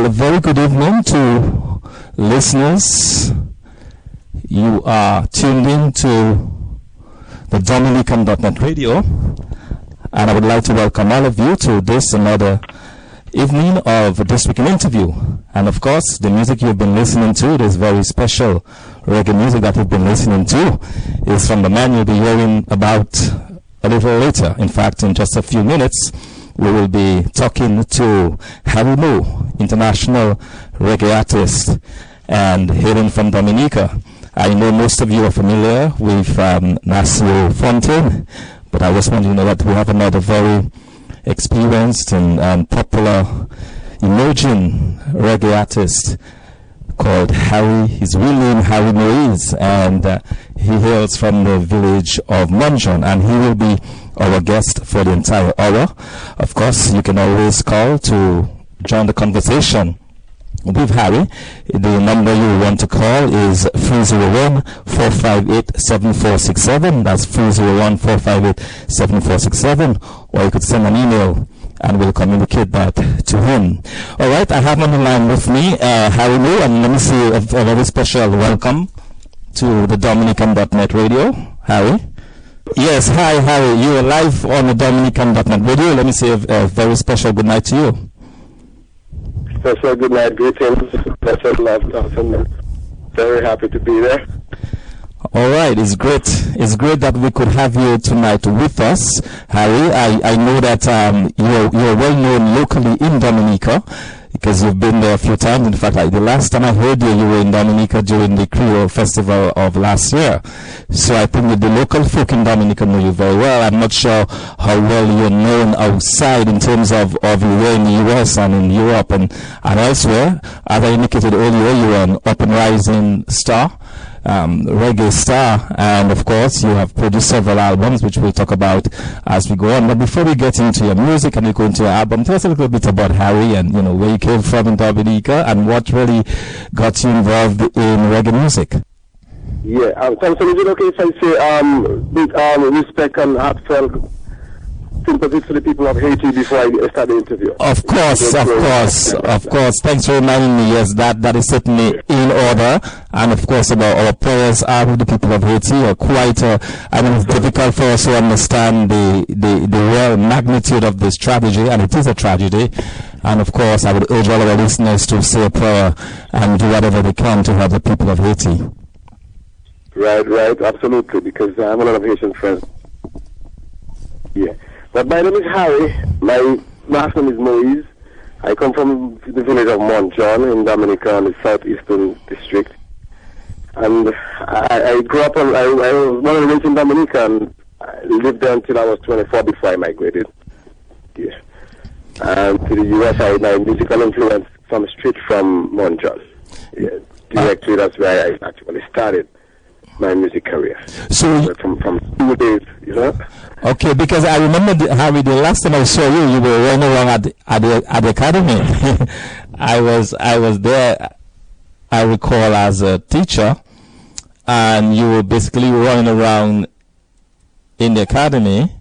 A very good evening to listeners. You are tuned in to the Dominican.net radio, and I would like to welcome all of you to this another evening of This Week in Interview. And of course, the music you've been listening to, this very special reggae music that you've been listening to, is from the man you'll be hearing about a little later. In fact, in just a few minutes, we will be talking to Harry Moo, international reggae artist and hailing from Dominica. I know most of you are familiar with um, Nasio Fontaine, but I just want you to know that we have another very experienced and, and popular emerging reggae artist called Harry. His real name Harry Moise, and uh, he hails from the village of Morne Jaune, and he will be our guest for the entire hour. Of course, you can always call to join the conversation with Harry. The number you want to call is 301-458-7467. That's 301-458-7467. Or you could send an email and we'll communicate that to him. All right, I have on the line with me uh, Harry Moo, and let me say a, a very special welcome to the Dominican.net radio. Harry. Yes, hi Harry. You are live on the Dominican.net radio. Let me say a, a very special good night to you. Special good night, greetings, love. Very happy to be there. All right, it's great. It's great that we could have you tonight with us, Harry. I, I know that um, you're you're well known locally in Dominica because you've been there a few times. In fact, like the last time I heard you, you were in Dominica during the Creole Festival of last year. So I think that the local folk in Dominica know you very well. I'm not sure how well you're known outside in terms of, of your way in the US and in Europe and, and elsewhere. As I indicated earlier, you're an up and rising star um, reggae star. And of course, you have produced several albums, which we'll talk about as we go on. But before we get into your music and we go into your album, tell us a little bit about Harry and, you know, where you came from in Dominica and what really got you involved in reggae music. Yeah, um, thanks. So is it okay if I say um, with um, respect and heartfelt sympathy to the people of Haiti before I start the interview. Of course, of course, of course. Thanks for reminding me. Yes, that that is certainly in order. And of course, about our prayers are with the people of Haiti. Are quite. Uh, I mean, it's difficult for us to understand the the the real magnitude of this tragedy, and it is a tragedy. And of course, I would urge all our listeners to say a prayer and do whatever they can to help the people of Haiti. Right, right, absolutely. Because I have a lot of Haitian friends. Yeah. But my name is Harry. My last name is Moise. I come from the village of Morne Jaune in Dominica in the southeastern district. And I, I grew up, on, I, I was born and raised in Dominica and I lived there until I was 24 before I migrated. Yeah. And to the US, I, my musical influence comes straight from Morne Jaune. Yeah, uh, directly, that's where I actually started my music career. So from from school days, you know. Okay, because I remember the, Harry, the last time I saw you, you were running around at, at the at the academy. I was I was there. I recall as a teacher, and you were basically running around in the academy,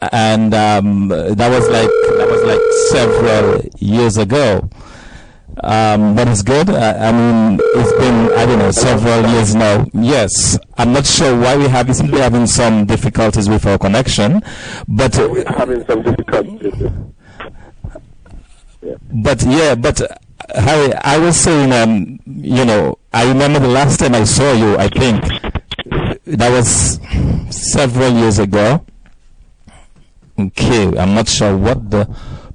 and um, that was like that was like several years ago. Um, but it's good. I, I, mean, it's been, I don't know, several years now. Yes. I'm not sure why we have, we seem to be having some difficulties with our connection, but. We're having some difficulties. Yeah. But yeah, but Harry, I was saying, um, you know, I remember the last time I saw you, I think, that was several years ago. Okay, I'm not sure what the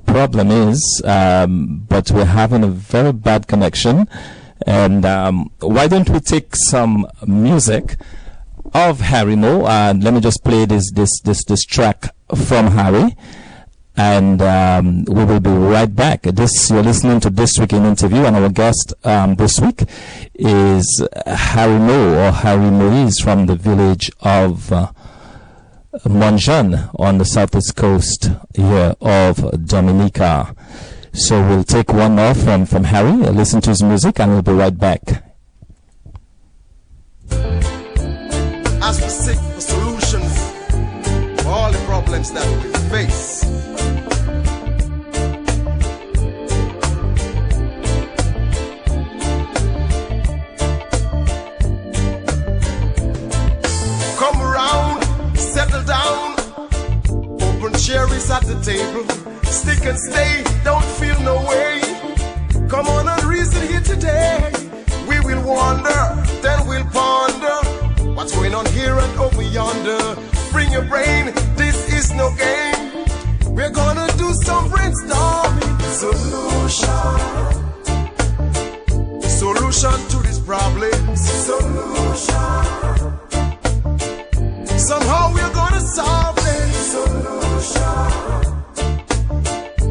problem is, um, but we're having a very bad connection. And um, why don't we take some music of Harry Moo? And let me just play this this this this track from Harry, and um, we will be right back. This you're listening to this week in interview, and our guest um, this week is Harry Moo or Harry Moise from the village of. Uh, Morne Jaune on the southeast coast here of Dominica. So we'll take one off from, from Harry, listen to his music, and we'll be right back. As we seek for solutions for all the problems that we face, table. Stick and stay, don't feel no way. Come on and reason here today. We will wander, then we'll ponder. What's going on here and over yonder? Bring your brain, this is no game. We're gonna do some brainstorming. Solution. Solution to these problems. Solution. Somehow we're gonna solve them. Solution.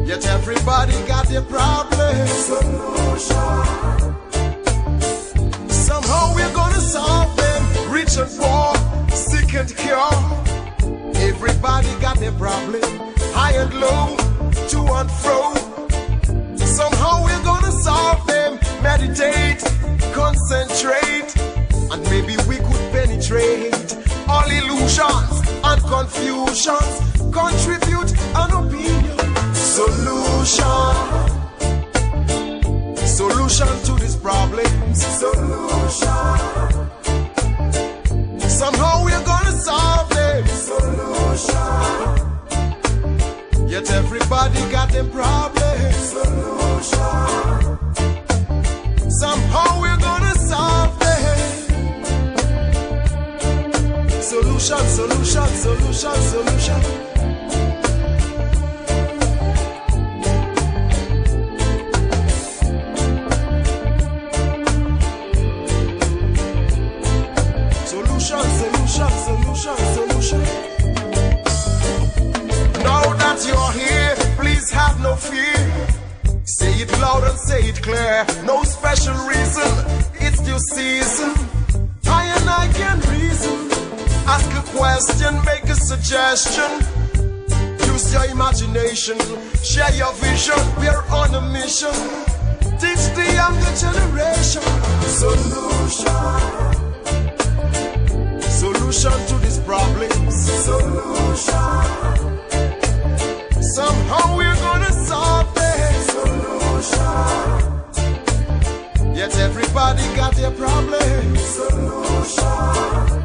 Yet everybody got their problems. Solution. Somehow we're gonna solve them. Rich and poor, sick and cure. Everybody got their problem. High and low, to and fro. Somehow we're gonna solve them. Meditate, concentrate, and maybe we could penetrate all illusions and confusions. Contribute an opinion. Solution. Solution to these problems. Solution. Somehow we're gonna solve them. Solution. Yet everybody got them problems. Solution. Somehow we're gonna solve Solution, solution, solution, solution. Solution, solution, solution, solution. Now that you're here, please have no fear. Say it loud and say it clear. No special reason, it's your season. I and I can reason. Ask a question, make a suggestion. Use your imagination, share your vision. We're on a mission. Teach the younger generation. Solution. Solution to these problems. Solution. Somehow we're gonna solve them. Solution. Yet everybody got their problems. Solution.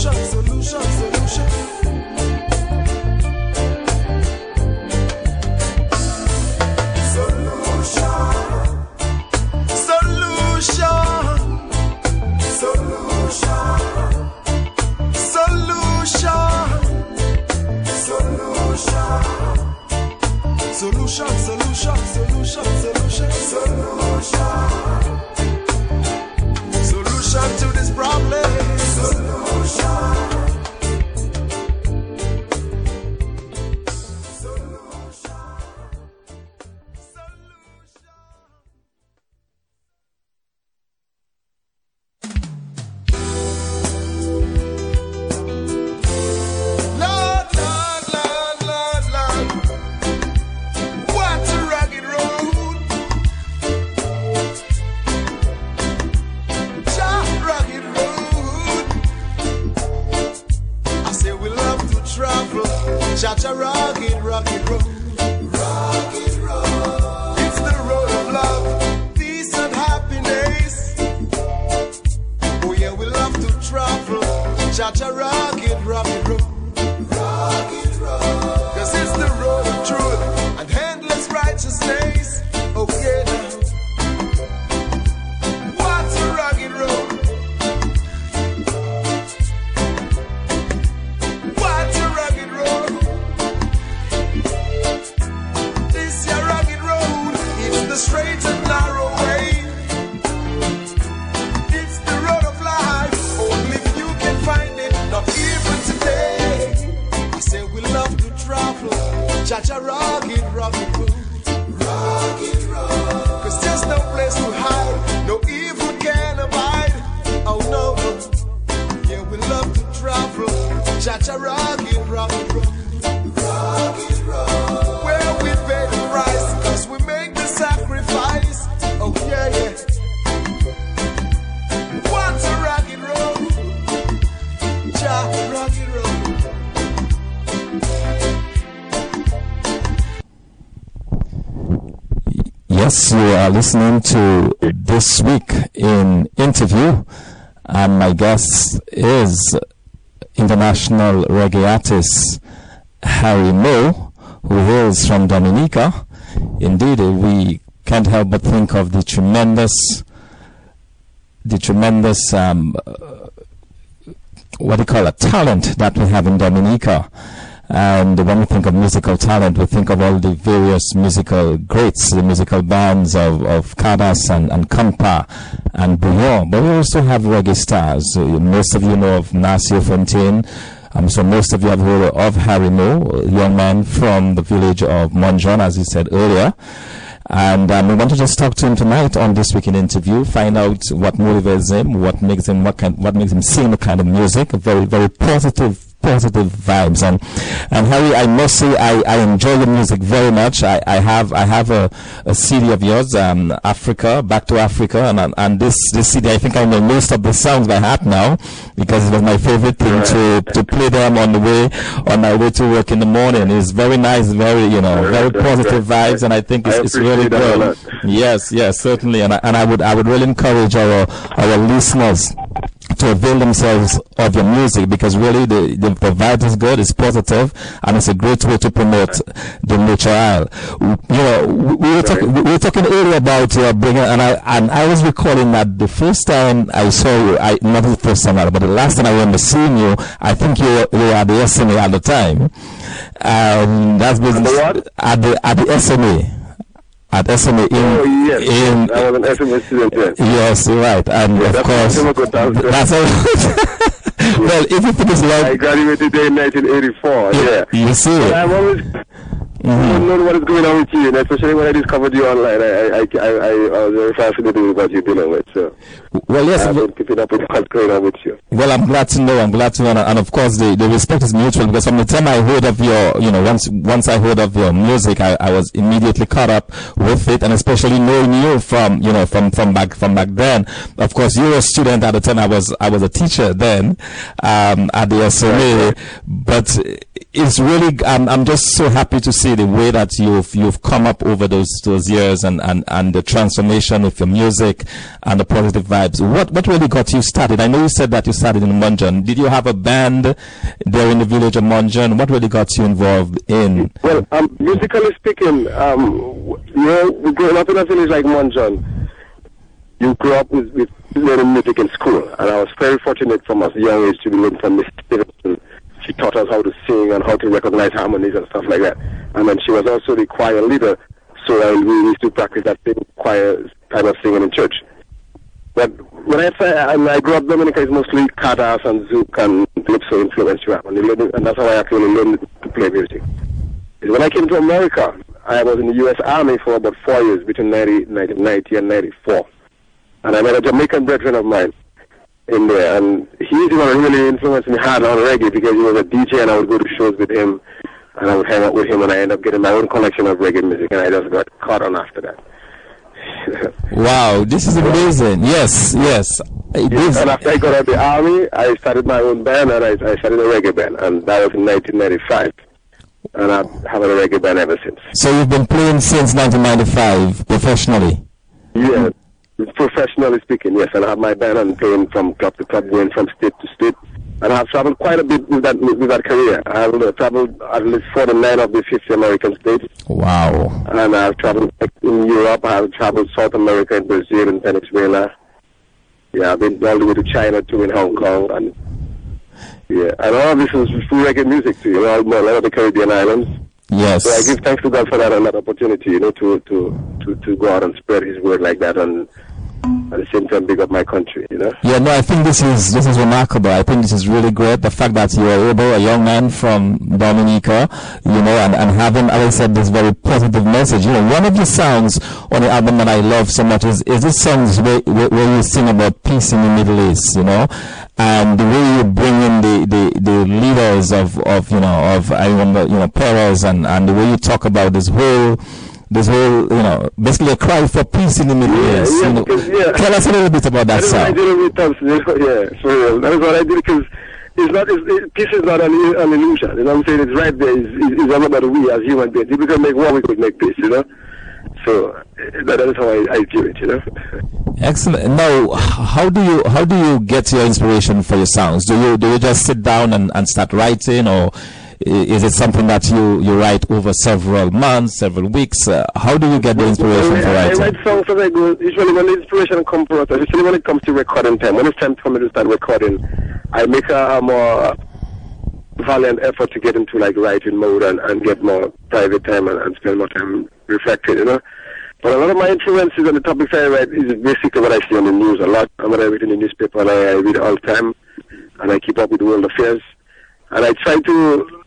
solution, solution, solution. solution, solution. You are listening to This Week in Interview, and my guest is international reggae artist Harry Moe, who hails from Dominica. Indeed, we can't help but think of the tremendous, the tremendous, um, what do you call it, talent that we have in Dominica. And when we think of musical talent, we think of all the various musical greats, the musical bands of, of Cadas and, and Kompa and Bouyon. But we also have reggae stars. Uh, most of you know of Nasio Fontaine. Um, so most of you have heard of Harry Moe, a young man from the village of Morne Jaune, as he said earlier. And um, we want to just talk to him tonight on this weekend interview, find out what motivates him, what makes him, what kind, what makes him sing the kind of music, a very, very positive positive vibes. And and Harry I must say I, I enjoy the music very much. I, I have I have a, a CD of yours um, Africa Back to Africa. And and this this CD I think I know most of the songs by heart now because it was my favorite thing to to play them on the way on my way to work in the morning. It's very nice very you know very positive vibes. And I think it's, it's really good. yes yes certainly. And I, and I would I would really encourage our our listeners to avail themselves of your music because really the, the, the vibe is good, it's positive, and it's a great way to promote the nature isle. You know, we, we were, talking, we were talking earlier about uh, bringing, and I and I was recalling that the first time I saw you, I not the first time, but the last time I remember seeing you, I think you were, you were at the SMA at the time. Um, that's business at the at the SMA at SMA in, oh, yes. in I was an SMA student then. Yes, right. And Yeah, of course, that's all. well, if you think it's I graduated there in 1984. Yeah. you see But it. I've always Mhm. known what is going on with you, and especially when I discovered you online. I, I, I, I, I was very fascinated with what you're dealing with. So Well, yes. I've been keeping up with what's going on with you. Well, I'm glad to know. I'm glad to know, and, and of course, the, the respect is mutual because from the time I heard of your, you know, once once I heard of your music, I, I was immediately caught up with it, and especially knowing you from, you know, from from back from back then. Of course, you were a student at the time. I was I was a teacher then um, at the SMA, but it's really I'm I'm just so happy to see the way that you've you've come up over those those years and and and the transformation of your music and the positive vibes. What what really got you started? I know you said that you started in Morne Jaune. Did you have a band there in the village of Morne Jaune? What really got you involved in? Well, um, musically speaking, um, you know, growing up in a village like Morne Jaune, you grew up with, with learning music in school, and I was very fortunate from a young age to be learning from Mr. She taught us how to sing and how to recognize harmonies and stuff like that. And then she was also the choir leader, so I, we used to practice that same choir kind of singing in church. But when I say and I grew up Dominica, it's mostly Kadas and Zouk and Calypso influenced rap, and, and that's how I actually learned to play music. When I came to America, I was in the U.S. Army for about four years, between 90, 1990 and 94. And I met a Jamaican brethren of mine in there, and he's the one who really influenced me hard on reggae because he was a DJ and I would go to shows with him, and I would hang out with him, and I ended up getting my own collection of reggae music, and I just got caught on after that. Wow, this is amazing. Yes, yes. It is. And after I got out of the army, I started my own band, and I, I started a reggae band, and that was in 1995. And I've had a reggae band ever since. So you've been playing since 1995 professionally. Yeah, professionally speaking, yes. And I have my band and playing from club to club, going from state to state. And I've traveled quite a bit with that with that career. I've uh, traveled at least 49 of the 50 American states, Wow. and I've traveled in Europe. I've traveled South America, in Brazil, in Venezuela. Yeah, I've been all the way to China too, in Hong Kong, and yeah, and all of this is through reggae music too. You know, a lot of the Caribbean islands. Yes. So I give thanks to God for that and that opportunity, you know, to to to to go out and spread His word like that, and at the same time big up my country, you know. Yeah, no, I think this is this is remarkable. I think this is really great. The fact that you are able, a young man from Dominica, you know, and, and having, as I said, this very positive message. You know, one of the songs on the album that I love so much is, is this song where, where, you sing about peace in the Middle East, you know, and the way you bring in the, the, the leaders of, of, you know, of, I remember, you know, Peres and, and the way you talk about this whole, this whole, you know, basically a cry for peace in the Middle Yeah, East. yeah, you know. because, yeah. Tell us a little bit about that That what I did with Thompson, you know, yeah, for real. That is what I did because it's not, it's, it, peace is not an, an illusion, you know what I'm saying? It's right there. It's, it's, it's all about we as human beings. If we could make war, we could make peace, you know? So that, that is how I, I view it, you know. Excellent. Now, how do you how do you get your inspiration for your songs? Do you do you just sit down and, and start writing, or is it something that you, you write over several months, several weeks? Uh, how do you get the inspiration well, for writing? I write songs as I go. Usually, when the inspiration comes for us, usually when it comes to recording time, when it's time for me to start recording, I make a, a more valiant effort to get into like writing mode and, and get more private time and, and spend more time reflecting, you know. But a lot of my influences on the topics I write is basically what I see on the news a lot, and what I read in the newspaper, and I, I read all the time, and I keep up with world affairs. And I try to,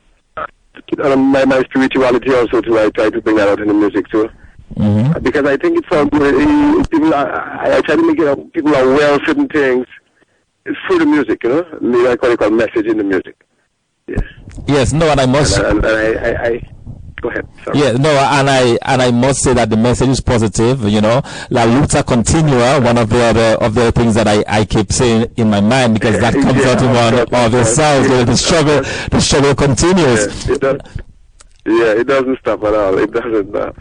uh, my, my spirituality also too, I try to bring that out in the music too. Mm-hmm. Because I think it's uh, people, are, I, I try to make it up, people are aware of certain things through the music, you know. I call it called message in the music. Yes. Yes, no, and I must. And, and, and I, I, I, go ahead. Sorry. Yeah, no, and I and I must say that the message is positive. You know, La Luta Continua, one of the other of the things that I, I keep saying in my mind because that comes Yeah, out in one of of the of course. you know, The struggle, the struggle continues. Yeah, it does. Yeah, it doesn't stop at all. It doesn't. Uh,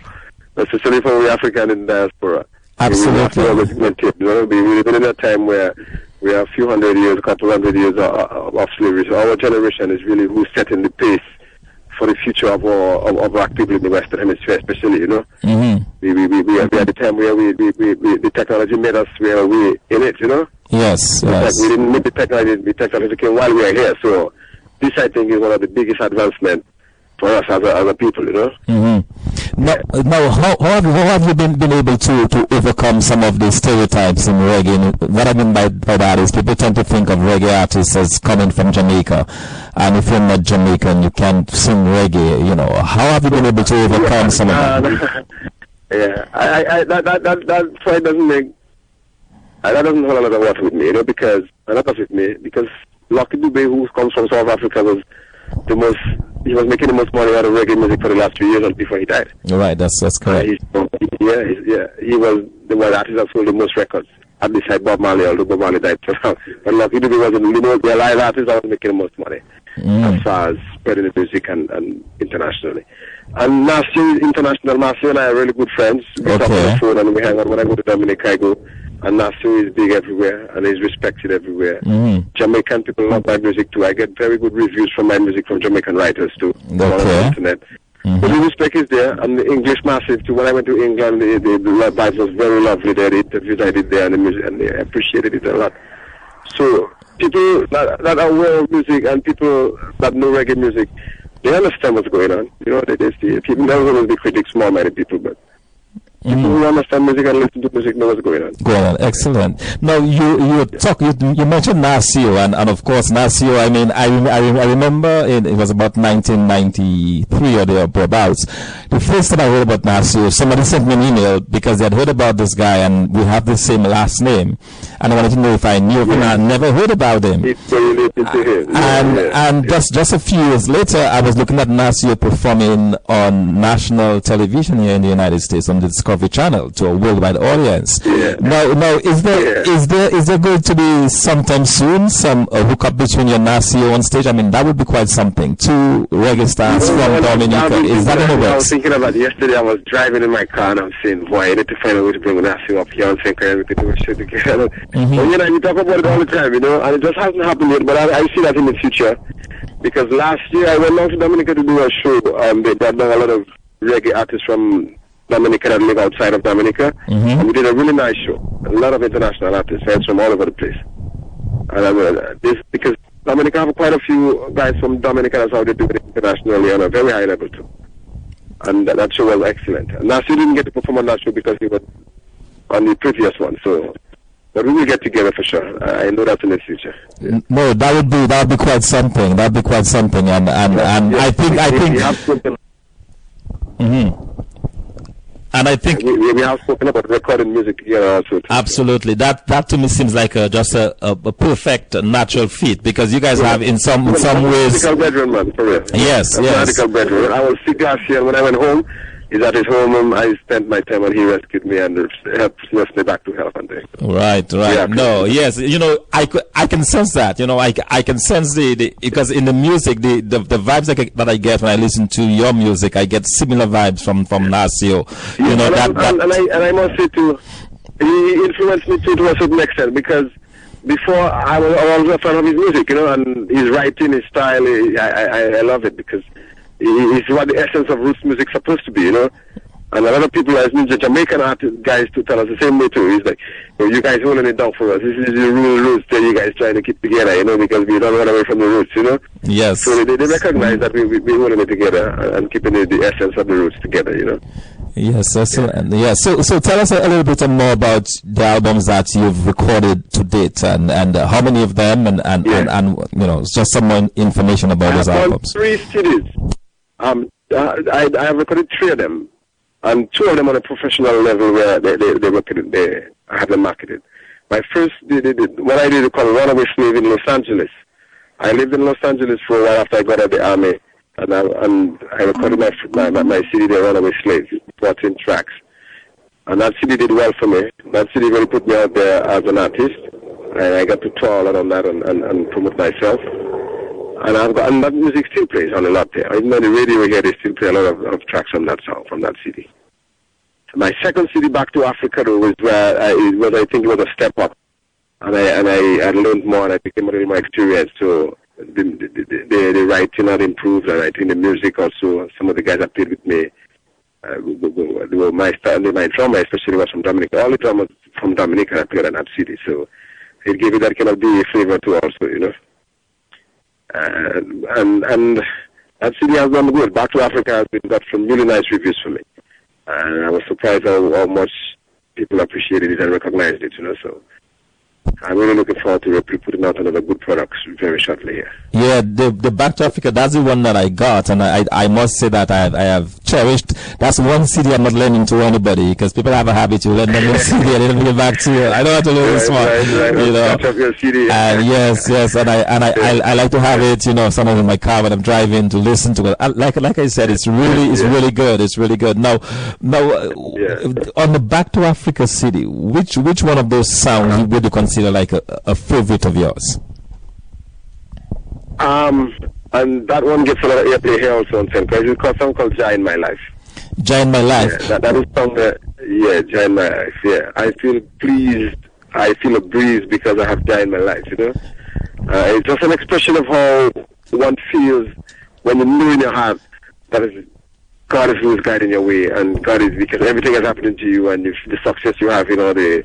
especially for we African in diaspora. Absolutely. We have to always. You know, we live in a time where we have a few hundred years, a couple hundred years of, of of slavery. So our generation is really who's setting the pace for the future of our of, of our activity in the Western Hemisphere, especially. You know, hmm we we we, we are we are the time where we, we, we, we the technology made us where we in it. You know. Yes, Like yes. we didn't need the technology, the technology came while we were here. So this, I think, is one of the biggest advancements for us as a, as a people, you know. Mm-hmm. Now, now how, how, have you, how have you been, been able to, to overcome some of the stereotypes in reggae? What I mean by, by that is people tend to think of reggae artists as coming from Jamaica. And if you're not Jamaican, you can't sing reggae, you know. How have you been able to overcome some of Uh, that? yeah, I, I, that, that, that, it doesn't make, that doesn't hold a lot of water with me, you know, because, a lot of with me, because Lucky Dube, who comes from South Africa, was the most, he was making the most money out of reggae music for the last few years before he died. Right, that's, that's Uh, correct. he's, yeah, he's, yeah, he was the one artist that sold the most records. At beside Bob Marley, although Bob Marley died. but Lucky Dube was the most, the live artist that was making the most money Mm. as far as spreading the music and, and internationally. And Nasio international. Nasio and I are really good friends. We talk on the phone and we hang out. When I go to Dominica, I go. And Nasio is big everywhere and he's respected everywhere. Mhm. Jamaican people love my music too. I get very good reviews from my music from Jamaican writers too. all on the internet. Mhm. But the respect is there, and the English massive too. When I went to England, the, the, the vibes was very lovely there. The interviews I did there, and the music, and they appreciated it a lot. So people that, that are aware of music and people that know reggae music, they understand what's going on. You know, they, they it. People never going to be critics, small-minded people, but Mm-hmm. people who understand music and listen to music know what's going on. Go on, excellent. Now you you talk you, you mentioned Nasio and, and of course Nasio. I mean I I, I remember it, it was about 1993 or thereabouts. The first time I heard about Nasio, somebody sent me an email because they had heard about this guy and we have the same last name, and I wanted to know if I knew him. I never heard about him. It's related to him. And Yeah, yeah. and just just a few years later, I was looking at Nasio performing on national television here in the United States on the Discovery Of the channel to a worldwide audience. Yeah. Now, now is there Yeah. is there is there going to be sometime soon some uh, hookup between your Nasio on stage? I mean, that would be quite something. Two reggae stars from Dominica. Is that in the thinking- I was thinking about yesterday. I was driving in my car and I'm saying, boy, I need to find a way to bring Nasio up here and think everything to shit together. Mhm. But, you know, you talk about it all the time, you know, and it just hasn't happened yet. But I, I see that in the future because last year I went down to Dominica to do a show. Um, they, they had done a lot of reggae artists from Dominica that live outside of Dominica, Mhm. and we did a really nice show. A lot of international artists, friends from all over the place. And I mean, uh, this because Dominica have quite a few guys from Dominica. That's how they do it internationally on a very high level too. And that, show was excellent. And Nasio didn't get to perform on that show because he was on the previous one. So, but we will get together for sure. I, know that in the future. N- No, that would be that would be quite something. That would be quite something. And and and Yeah, I think I think. we have spoken, Mhm. And I think we, we- have spoken about recording music here also. Absolutely. That that to me seems like a, just a, a, a perfect uh, natural fit because you guys have in some in some ways. Radical brethren, man, for real. Yes, I'm yes. Radical brethren. I was sick last year when I went home. He's at his home. Um, I spent my time and he rescued me and helped nurse me back to health and things. Right, right. Yeah. No, yes, you know, I, I can sense that. You know, I, I can sense the, the because in the music, the, the, the vibes that I, that I get when I listen to your music, I get similar vibes from from Nasio. You know and, that, I, that and, and I and I must say too, he influenced me too to a certain extent because before I was, I was a fan of his music, you know, and his writing, his style, I I, I love it because he's what the essence of roots music is supposed to be, you know. And a lot of people, as the Jamaican artist guys, to tell us the same way too. He's like, "Yo, you guys holding it down for us. This is the real roots that you guys trying to keep together, you know, because we don't run away from the roots, you know. yes, So they, they recognize that we we we holding it together and, keeping the, the essence of the roots together, you know. yes, excellent. Yeah. So so tell us a, little bit more about the albums that you've recorded to date, and and uh, how many of them, and and, Yeah. and and you know just some more information about I those albums. three CDs. Um, I, I recorded three of them, and two of them on a professional level where they they, they marketed. They I have them marketed. My first, the, the, the, when I did called Runaway Slave in Los Angeles. I lived in Los Angeles for a while after I got out of the army, and I, and I recorded my, my my my CD, The Runaway Slave, 14 tracks. And that CD did well for me. That CD really put me out there as an artist. And I got to tour a lot on that and, and, and promote myself. And I've got, and that music still plays on a lot there. Even on the radio here, they still play a lot of, of tracks from that song, from that CD. My second CD, Back to Africa, was where I, was, I think it was a step up. And I, and I, I learned more and I became little more experienced. So the, the, the, the, writing had improved and I think the music also, some of the guys that played with me, uh, they were my my drummer especially was from Dominica. All the drummers from Dominica I played on that CD. So it gave it that kind of DA flavor too also, you know. Uh, and, and, and that CD has done good. Back to Africa has been got some really nice reviews for me. And I was surprised how, how much people appreciated it and recognized it, you know, so I'm really looking forward to putting out another good product very shortly here. Yeah, the the Back to Africa. That's the one that I got, and I I must say that I have, I have cherished. That's one CD I'm not lending to anybody because people have a habit to lend them a CD and then give it back to you. I don't want to lose this one, you know. Catch up your CD. And yes, yes, and I and I, I, I like to have it, you know, sometimes in my car when I'm driving to listen to it. I, like like I said, it's really it's Yeah. really good. It's really good. Now, now Yeah. on the Back to Africa CD, which which one of those sounds would you consider like a, a favorite of yours? Um, and that one gets a lot of airplay here also on St. Because it's called song called Jah in My Life. Giant My Life. Yeah, that, that is song that, yeah, Jah in My Life, yeah. I feel pleased, I feel a breeze because I have Jah in my life, you know. Uh, it's just an expression of how one feels when you know in your heart that is God is who is guiding your way, and God is because everything is happening to you, and the success you have, you know, the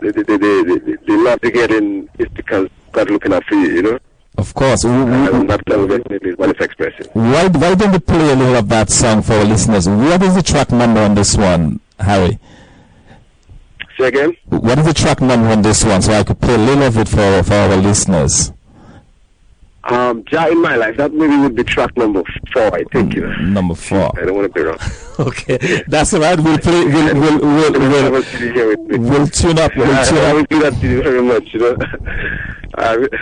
the the, the, the, love you get in is because God looking out for you, you know. Of course. W- w- And that that what it's expressing. Why, why don't we play a little of that song for our listeners? What is the track number on this one, Harry? Say again. What is the track number on this one so I could play a little of it for, for our listeners? Um, Jah in my life, that maybe would be track number four, I think. You know. Number four. I don't want to be wrong. Okay, that's all right. We'll play. We'll we'll we'll, I we'll, a CD here with me. we'll tune up. We'll I, tune I up. would do that to you very much, you know. I,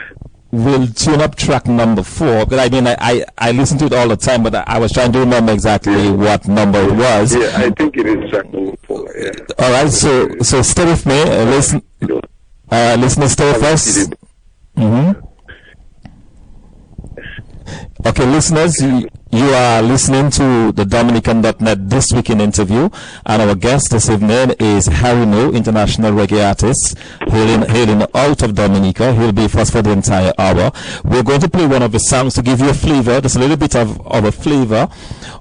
We'll tune up track number four. Because I mean, I, I I listen to it all the time, but I, I was trying to remember exactly what number it was. yeah, I think it is track number four. Yeah. All right. So so stay with me. Uh, listen. Uh, listeners, stay with us. Mm-hmm. Okay, listeners, you, are listening to the Dominican.net This Week in Interview, and our guest this evening is Harry No, international reggae artist, hailing, hailing out of Dominica. He'll be with us for the entire hour. We're going to play one of his songs to give you a flavor, just a little bit of, of a flavor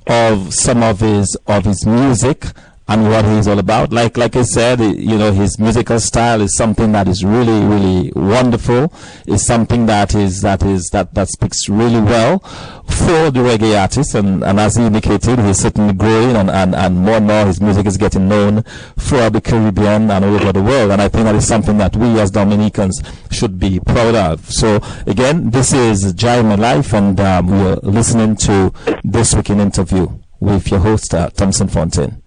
of some of his of his music and what he's all about. Like like I said, you know, his musical style is something that is really really wonderful. It's something that is that is that that speaks really well for the reggae artist. And, and as he indicated, he's certainly growing, and, and and more and more his music is getting known throughout the Caribbean and all over the world. And I think that is something that we as Dominicans should be proud of. So again, this is Jah My Life, and um, we're listening to this week in interview with your host uh, Thompson Fontaine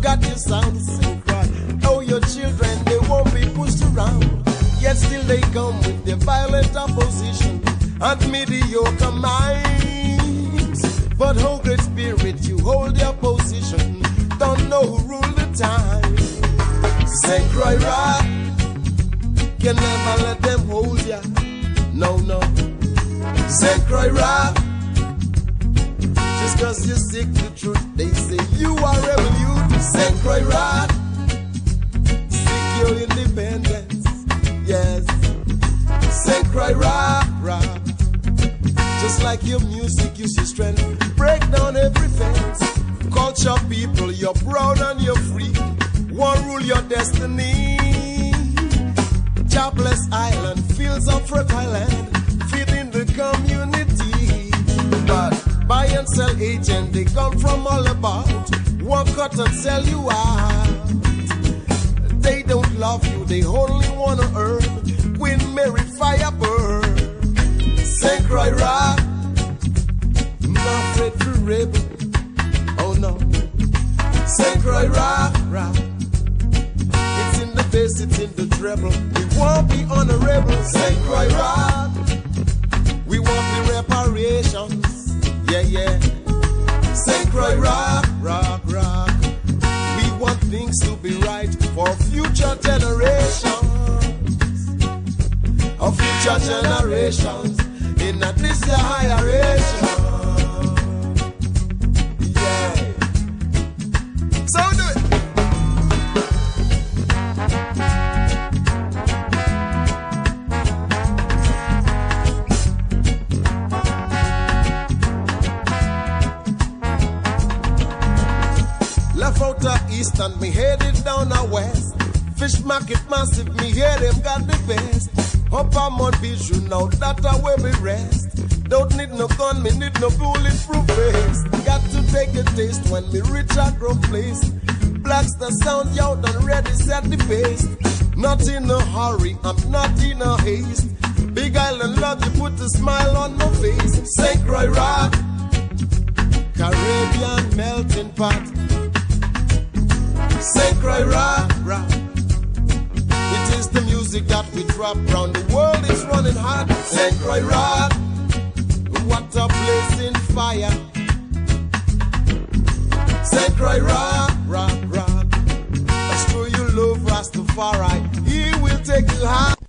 got your sound and cry. Oh, your children, they won't be pushed around. Yet still they come with their violent opposition and mediocre minds. But, oh, great spirit, you hold your position. Don't know who rule the time. Say, cry, right. Can never let them hold ya. No, no. Say, cry, right. Just cause you seek the truth, they say you are rebel you St. Croix Rock. Seek your independence. Yes. St. Croix Rock, rock. Just like your music gives you strength. Break down every fence. Culture people, you're proud and you're free. One rule your destiny. Jobless island, fields of fertile land, feeding the community. Buy and sell agent, they come from all about. Work cut and sell you out. They don't love you, they only wanna earn. Queen Mary Firebird, St. Croix Rock, not afraid to rebel. Oh no, St. Croix Rock, rock. It's in the bass, it's in the treble. We won't be honorable, St. Croix Rock. We want the reparations, yeah, yeah. St. Croix Rock, rock, rock. We want things to be right for future generations. Of future generations in this higher ration. And me headed down the west. Fish market massive, me hear them got the best. Up on Mount Bijou, now that I where me rest. Don't need no gun, me need no bulletproof vest. Got to take a taste when me reach a grown place. Blacks the sound out and ready set the pace. Not in a hurry, I'm not in a haste. Big Island love you put a smile on my face. Croix Rock, Caribbean melting pot. St. Croix Rock, rock. It is the music that we drop round the world is running hot. St. Croix Rock, what a blazing fire. St. Croix Rock, rock, rock. That's true, you love Rastafari. He will take you high.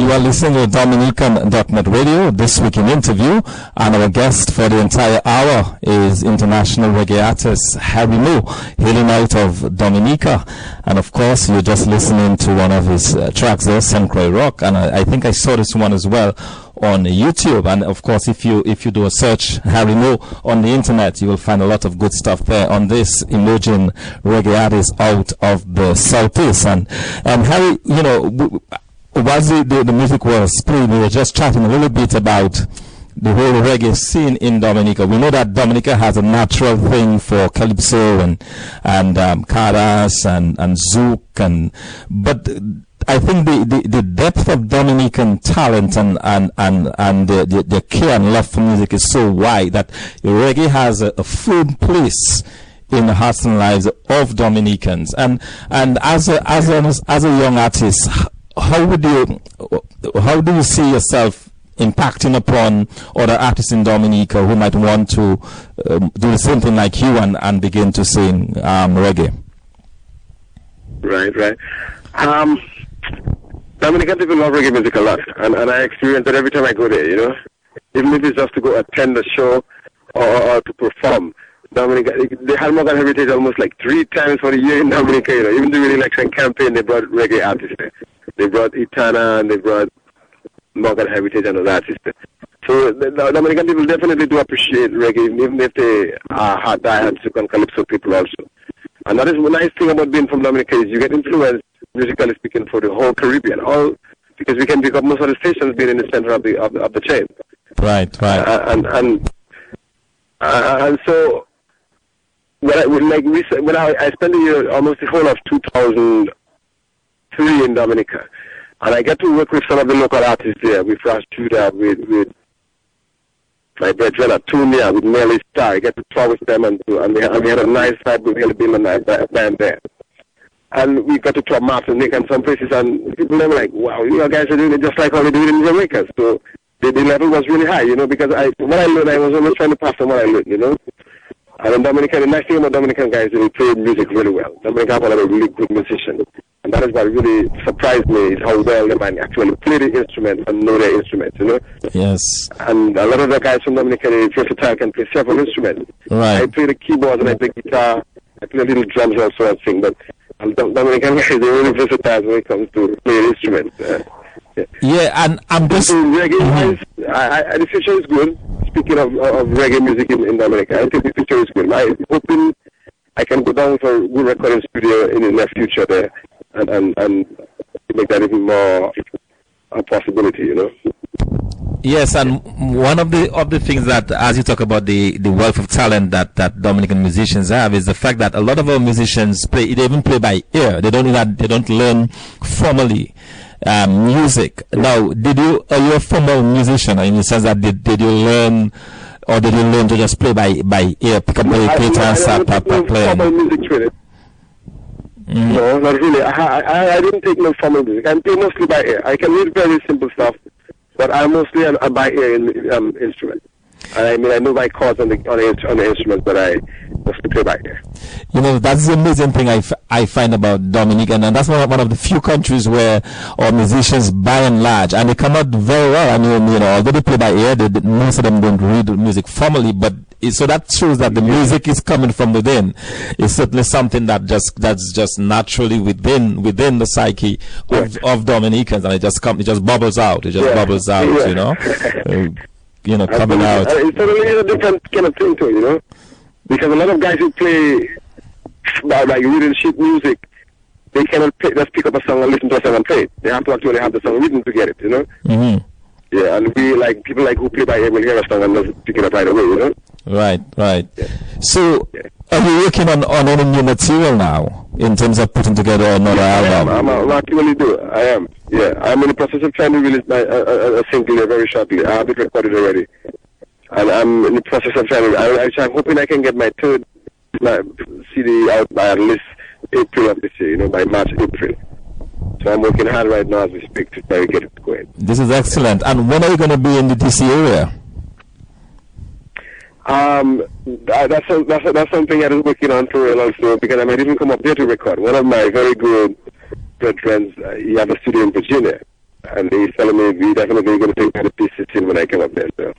You are listening to Dominican.net Radio, this week in interview, and our guest for the entire hour is international reggae artist Harry Moore, hailing out of Dominica. And of course, you're just listening to one of his uh, tracks there. Croix Rock, and I, I think I saw this one as well on YouTube. And of course, if you if you do a search Harry Moore on the internet, you will find a lot of good stuff there on this emerging reggae artist out of the southeast. And and Harry, you know. W- whilst the, the, the music was playing, we were just chatting a little bit about the whole reggae scene in Dominica. We know that Dominica has a natural thing for calypso and and um, caras and and zouk and but I think the, the, the depth of Dominican talent and and and and the, the, the care and love for music is so wide that reggae has a, a firm place in the hearts and lives of Dominicans. And and as a as a as a young artist, how would you how do you see yourself impacting upon other artists in Dominica who might want to um, do something like you and, and begin to sing um, reggae? Right, right. Um, Dominican people love reggae music a lot, and, and I experience that every time I go there, you know. Even if it's just to go attend a show or, or to perform. Dominica, they had Morgan Heritage almost like three times for a year in Dominica, you know. Even during the election campaign, they brought reggae artists there. They brought Etana and they brought Morgan Heritage and other artists there. So the, the Dominican people definitely do appreciate reggae, even if they are hard diehard Zouk Calypso people also. And that is the nice thing about being from Dominica is you get influenced, musically speaking, for the whole Caribbean. All because we can pick up most of the stations being in the center of the of, the, of the chain. Right, right. Uh, and and uh, and so when I when like we when I, I spent a year almost the whole of 2003 in Dominica, and I get to work with some of the local artists there, with Ras Judah, with with my brethren Atunia, with Nelly Star. I get to talk with them, and and we, and we had a nice vibe with Nelly Bill and I band there. And we got to club Martinique and some places, and people were like, "Wow, you guys are doing it just like how they do it in Jamaica." So the, the level was really high, you know, because I what I learned, I was always trying to pass on what I learned, you know. And in Dominican, the nice thing about Dominican guys is they play music really well. Dominican have a lot of really good musicians. And that is what really surprised me is how well the man actually play the instrument and know their instruments, you know. Yes. And a lot of the guys from Dominica, they versatile, can play several instruments. Right. I play the keyboard and I play guitar. I play a little drums also and sing, but um, Dom- Dominican guys, they're really versatile when it comes to playing instruments. Uh, yeah. And I'm just. So reggae wise, I, I, the future is good. Speaking of, of reggae music in, in Dominica, I think the future is good. I'm hoping I can go down for a good recording studio in the near future there and, and, and make that even more a possibility, you know. Yes, and one of the of the things that, as you talk about the, the wealth of talent that, that Dominican musicians have, is the fact that a lot of our musicians play. They even play by ear. They don't even they don't learn formally um, music. Now, did you are you a formal musician in the sense that did, did you learn or did you learn to just play by by ear, pick up I, guitar and I, start I, pa- formal playing? music training. No, not really. I, I, I didn't take no formal music. I play mostly by ear. I can read very simple stuff, but I'm mostly an, a by ear in, um, instrument. And I mean, I know my chords on the on the, on the instrument, but I mostly play by ear. You know, that's the amazing thing I, f- I find about Dominican, and that's one of, one of the few countries where our musicians, by and large, and they come out very well. I mean, you know, although they play by ear, they, they- most of them don't read music formally, but it, so that shows that the music is coming from within. It's certainly something that just that's just naturally within within the psyche of, of Dominicans, and it just come, it just bubbles out. It just Yeah. bubbles out. Yeah. You know, uh, you know, coming out. Uh, It's totally a different kind of thing to it, you know? Because a lot of guys who play by like reading sheet music, they cannot play, just pick up a song and listen to a song and play it. They have to actually have the song written to get it, you know? hmm Yeah, and we like people like who play by ear will hear a song and just pick it up right away, you know? Right, right. So, are you working on, on any new material now in terms of putting together another I am. album? I'm, I'm actually do. I am. Yeah, I'm in the process of trying to release my, a, a, a single here very shortly. I have it recorded already, and I'm in the process of trying to. I, I, I'm hoping I can get my third my CD out by at least April of this year. You know, by March, April. So I'm working hard right now as we speak to try to get it going. This is excellent. And when are you going to be in the DC area? Um, that's a, that's a, that's something I was working on for real also because I might even come up there to record. One of my very good good friends, uh, he has a studio in Virginia, and he's telling me we definitely going to take my pieces in when I come up there. So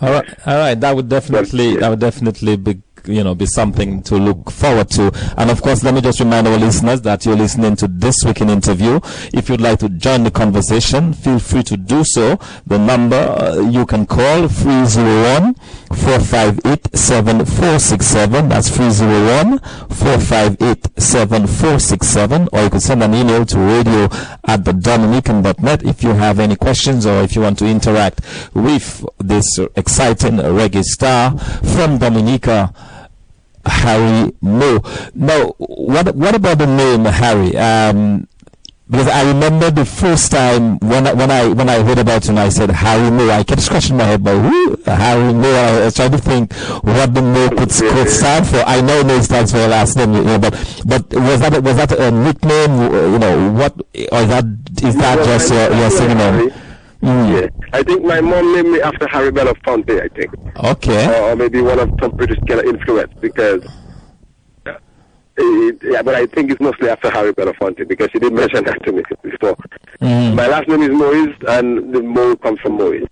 All right, all right. That would definitely, that would definitely be, you know, be something to look forward to. And of course, let me just remind our listeners that you're listening to this week in interview. If you'd like to join the conversation, feel free to do so. The number uh, you can call 301 458 7467. That's 301 458 7467. Or you can send an email to radio at the dominican.net if you have any questions or if you want to interact with this exciting reggae star from Dominica. Harry Moore. Now, what what about the name Harry? Um, because I remember the first time when I, when I when I heard about him, I said Harry Moore. I kept scratching my head, but who Harry Moore? I was trying to think what the Moore could, could stand for. I know it stands for a last name, you know, but but was that was that a nickname? You know, what or is that is that just your your synonym? Mm. yeah, I think my mom named me after Harry Belafonte. I think, Okay. or, or maybe one of some British kind of influence because. uh, it- yeah, but I think it's mostly after Harry Belafonte because she did mention that to me before. Mm. My last name is Moise, and the Mo comes from Moise.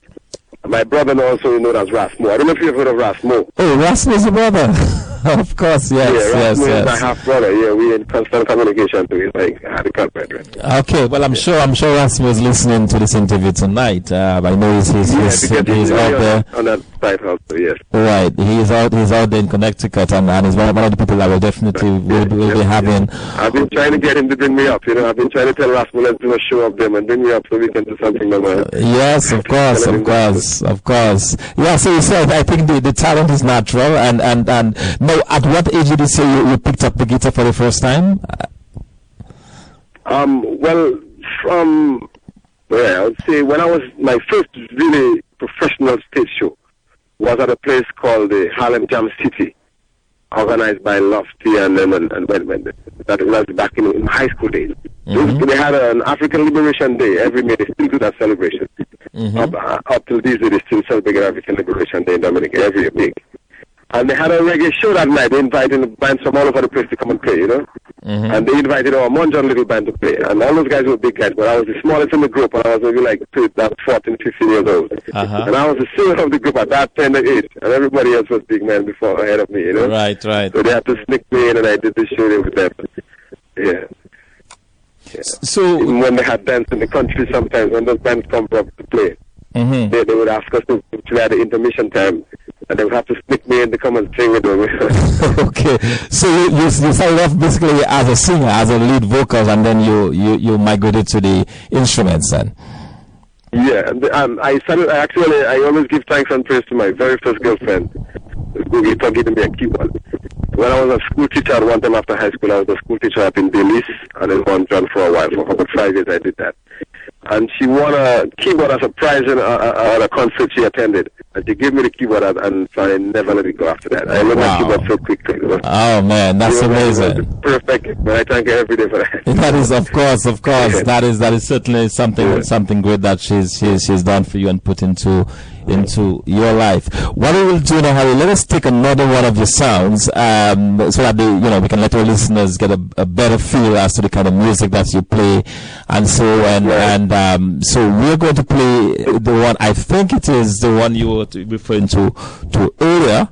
My brother also known as Ras Mo. I don't know if you've heard of Ras Mo. Oh, Ras Mo's your brother. of course, yes, yeah, yes, Ras Mo is yes. my half brother. Yeah, we in constant communication to his like brethren. Okay, well, I'm sure I'm sure Ras Mo is listening to this interview tonight. Uh, I know he's he's, Yeah, he's, he's he's out really there. on, on that side also. Yes. Right, he's out he's out there in Connecticut, and, and he's one of, one of the people that will definitely will, be- will be having. I've been trying to get him to bring me up. You know, I've been trying to tell Rasmus let's do a show of them and bring me up so we can do something. Normal. Yes, of course, of course, of course. Yeah, so you said I think the, the talent is natural, and and and now, at what age did you say you, you picked up the guitar for the first time? Um, well, from well, I would say when I was my first really professional stage show was at a place called the Harlem Jam City, organized by Lofty and them and, and when, when that was back in, in high school days. Mhm. They had an African Liberation Day every May. They still do that celebration. Up, uh, up till these days, they still celebrate African Liberation Day in Dominica every week. And they had a reggae show that night. They invited bands from all over the place to come and play, you know. Mhm. and they invited our Morne Jaune little band to play. And all those guys were big guys, but I was the smallest in the group, and I was maybe like two, that 14, 15 years old. Uh-huh. And I was the singer of the group at that tender age, and everybody else was big men before ahead of me, you know. Right, right. So they had to sneak me in, and I did the show with them. Yeah. So, Even when they had bands in the country, sometimes when those bands come up to play, mhm. they, they would ask us to to play at the intermission time, and they would have to sneak me in to come and sing with them. okay. So you, you, you started off basically as a singer, as a lead vocal, and then you, you, you migrated to the instruments then. yeah, um, I started. I actually, I always give thanks and praise to my very first girlfriend, who for giving me a keyboard. When I was a school teacher at one time after high school, I was a school teacher up in Belize, and in Morne Jaune for a while. For about five years, I did that. And she won a keyboard as a prize in, uh, uh, at a concert she attended. And she gave me the keyboard, and, and so I never let it go after that. I learned Wow. keyboard so quickly. Was- Oh man, that's amazing. Perfect. But I thank her every day for that. That is, of course, of course. That is that is certainly something Yeah. something great that she's she's she's done for you and put into into your life. What we will do now, Harry, let us take another one of your sounds, um, so that they, you know we can let our listeners get a, a better feel as to the kind of music that you play, and so and Right. and um, so we're going to play the one I think it is the one you were referring to to earlier.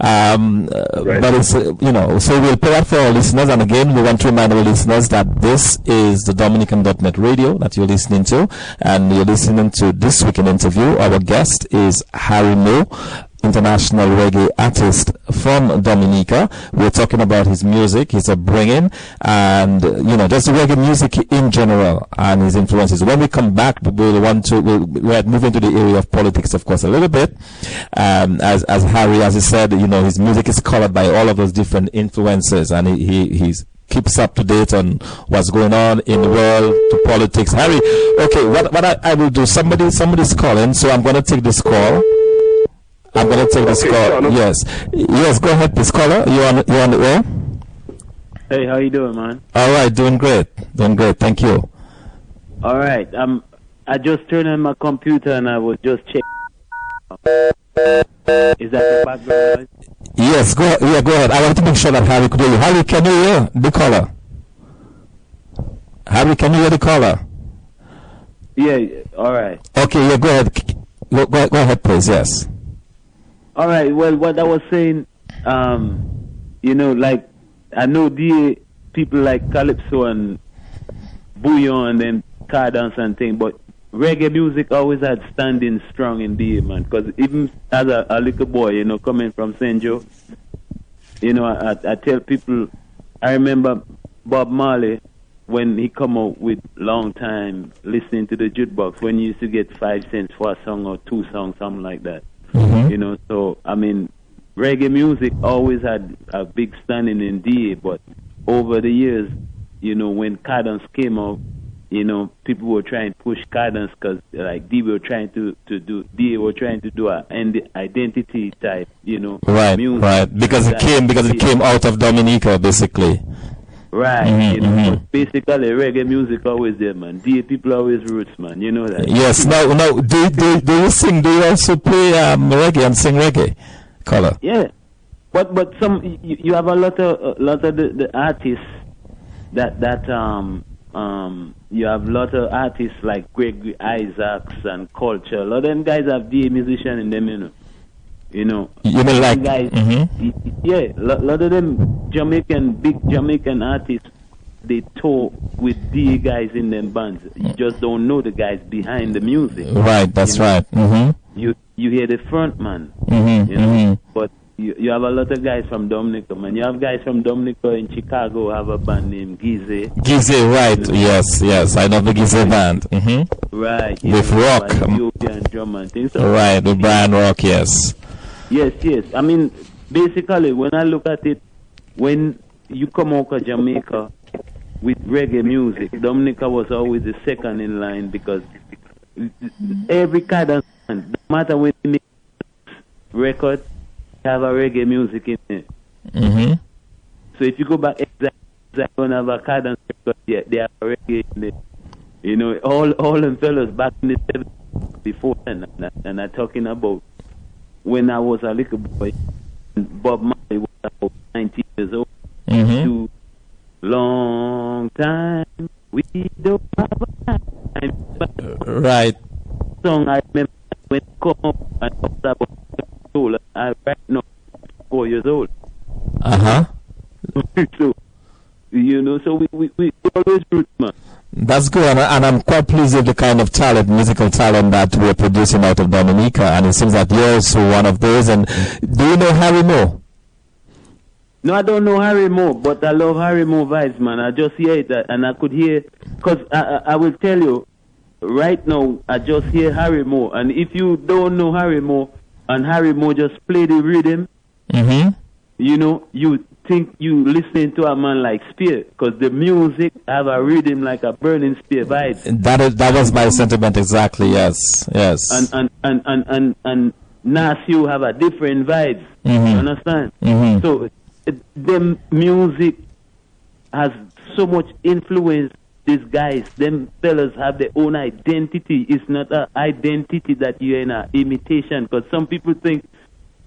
Um, Right. but it's, you know, so we'll play that for our listeners. And again, we want to remind our listeners that this is the Dominican.net radio that you're listening to. And you're listening to this week in interview. Our guest is Harry Moe, international reggae artist from Dominica. We're talking about his music, his upbringing, and, you know, just reggae music in general and his influences. When we come back, we'll want to, we'll, we're moving to the area of politics, of course, a little bit. Um, as, as Harry, as he said, you know, his music is colored by all of those different influences and he, he, he's, keeps up to date on what's going on in the world to politics. Harry, okay, what, what I, I will do, somebody, somebody's calling, so I'm going to take this call. I'm going to take this Okay, call. sure, no- Yes. Yes, go ahead, please, caller. You on, you on the air? Hey, how you doing, man? All right, doing great. Doing great. Thank you. All right. Um, I just turned on my computer and I was just checking. Is that the background noise? Yes, go ahead. yeah, go ahead. I want to make sure that Harry could hear you. Harry, can you hear the caller? Harry, can you hear the caller? Yeah. yeah, All right. Okay, yeah, go ahead. Go, go, go ahead, please. Yes. All right. Well, what I was saying, um, you know, like I know the people like Calypso and Bouyon and then Cadence and thing, but reggae music always had standing strong in the man. Because even as a, a little boy, you know, coming from St. Joe, you know, I, I tell people, I remember Bob Marley when he come out with long time listening to the jukebox when you used to get five cents for a song or two songs, something like that. Mhm. You know, so I mean, reggae music always had a big standing in DA, but over the years, you know, when Cadence came out, you know, people were trying to push Cadence because like DA were trying to to do DA were trying to do a ind- identity type, you know, Right, music. right. Because it came because it came out of Dominica, basically. Right, Mhm, you know, mhm. basically reggae music always there, man. People always roots, man. You know that. Yes. Now, now, do do do you sing? Do you also play um, reggae and sing reggae? Color. Yeah, but but some you, you have a lot of a lot of the, the artists that that um um you have a lot of artists like Gregory Isaacs and Culture. A lot of them guys have DA musician in them, you know. You know. You mean like? guys? Mhm. y- Yeah, a lot, lot of them Jamaican big Jamaican artists. They tour with DA guys in them bands. You just don't know the guys behind the music. Right. That's You know, right. Mm-hmm. You you hear the front man. Mm-hmm. You know, mm-hmm. but you, you have a lot of guys from Dominica, man. You have guys from Dominica in Chicago have a band named Gize. Gize, right? Yes, yes. I know the Gize band. Mm-hmm. Right. With know, rock, Ethiopian drum and things. So, Right, with Brian Rock. Yes. Yes, yes. I mean, basically, when I look at it, when you come out of Jamaica with reggae music, Dominica was always the second in line because every cadence, no matter when you make record, have a reggae music in it. Mm-hmm. So if you go back exactly, don't have a cadence record yet, they have a reggae in it. You know, all all them fellas back in the 70s before then, and, I- and I'm talking about when I was a little boy, and Bob Marley was about 19 years old. Mm-hmm. To long time. We don't have a time. Right. Song I remember when it come up and talked about soul. I right now four years old. Uh huh. so you know, so we we, we always root man. That's good, and, and I'm quite pleased with the kind of talent, musical talent that we're producing out of Dominica, and it seems that you're also one of those. And do you know Harry Moore? No, I don't know Harry Moore, but I love Harry Moore vibes, man. I just hear it, and I could hear, because I, I, I will tell you, right now, I just hear Harry Moore. And if you don't know Harry Moore, and Harry Moore just play the rhythm, Mm-hmm. you know, you think you listening to a man like Spear, because the music have a rhythm like a burning spear vibe. That is, that was my sentiment exactly. Yes, yes. And, and, and, and, and, and Nasio have a different vibe. Mhm. You understand? Mhm. So, it, them music has so much influence. These guys, them fellas have their own identity. It's not an identity that you're in a imitation. Because some people think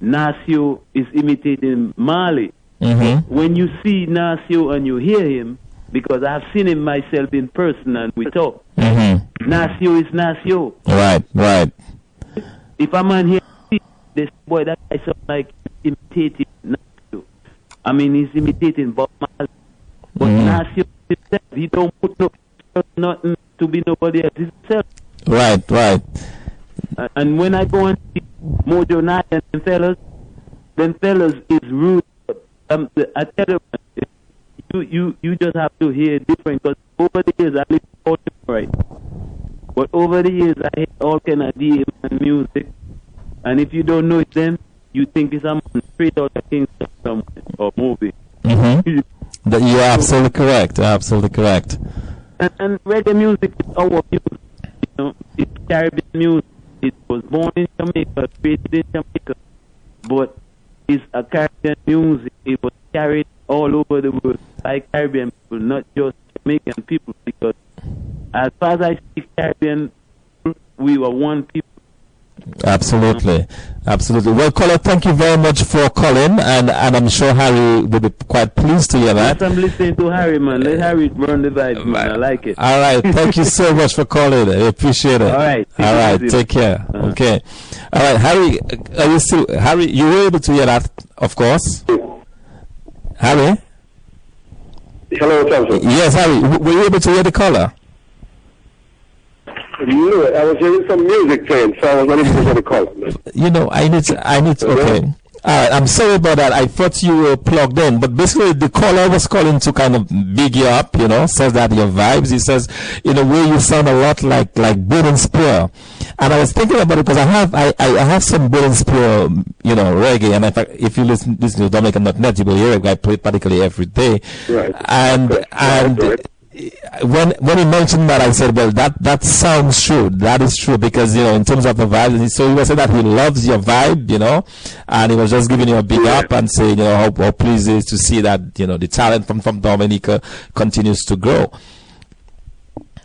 Nasio is imitating Marley. Mm-hmm. When you see Nasio and you hear him, because I've seen him myself in person and we talk, Mm-hmm. Nasio is Nasio. Right, right. If a man here, this boy, that guy sound like imitating Nasio. I mean, he's imitating Bob Marley. But Mm. Nasio himself, he don't put no nothing to be nobody else. Himself. Right, right. Uh, and when I go and see Mojo Knight and them fellas, them fellas is rude. Um, I tell you, you, you, you just have to hear different. Because over the years, I live right? But over the years, I hear all kind of DM and music. And if you don't know it then, you think it's a man straight out of Kingston somewhere, or movie. Mm-hmm. That you're absolutely correct. Absolutely correct. and, and reggae music is our music. You know, it's Caribbean music. It was born in Jamaica, created in Jamaica, but it's a Caribbean music. It was carried all over the world by Caribbean people, not just Jamaican people. Because as far as I speak Caribbean, we were one people. Absolutely, absolutely. Well, caller, thank you very much for calling, and and I'm sure Harry will be quite pleased to hear that. Yes, I'm listening to Harry, man. Let Harry run the vibes, man. I like it. All right, thank you so much for calling. I appreciate it. All right, take all easy. take care. Uh-huh. Okay, all right, Harry. uh, Are you still Harry? You were able to hear that, of course. Harry. Hello, Thompson. Yes, Harry. w- Were you able to hear the caller? No, I was hearing some music playing, so I was not able to call. You know, I need to, I need to, okay. Right, I'm sorry about that. I thought you were plugged in, but basically the caller was calling to kind of big you up, you know, says that your vibes. He says, in a way, you sound a lot like, like Burning Spear. And I was thinking about it because I have, I, I I have some Burning Spear, you know, reggae. And in fact, if you listen, listen to Dominican.net, you will hear it. I play it practically every day. Right. And, Right, and, right. When when he mentioned that, I said, "Well, that that sounds true. That is true because you know, in terms of the vibe." So he was saying that he loves your vibe, you know, and he was just giving you a big up and saying, you know, how, how pleased he is to see that you know the talent from from Dominica uh, continues to grow.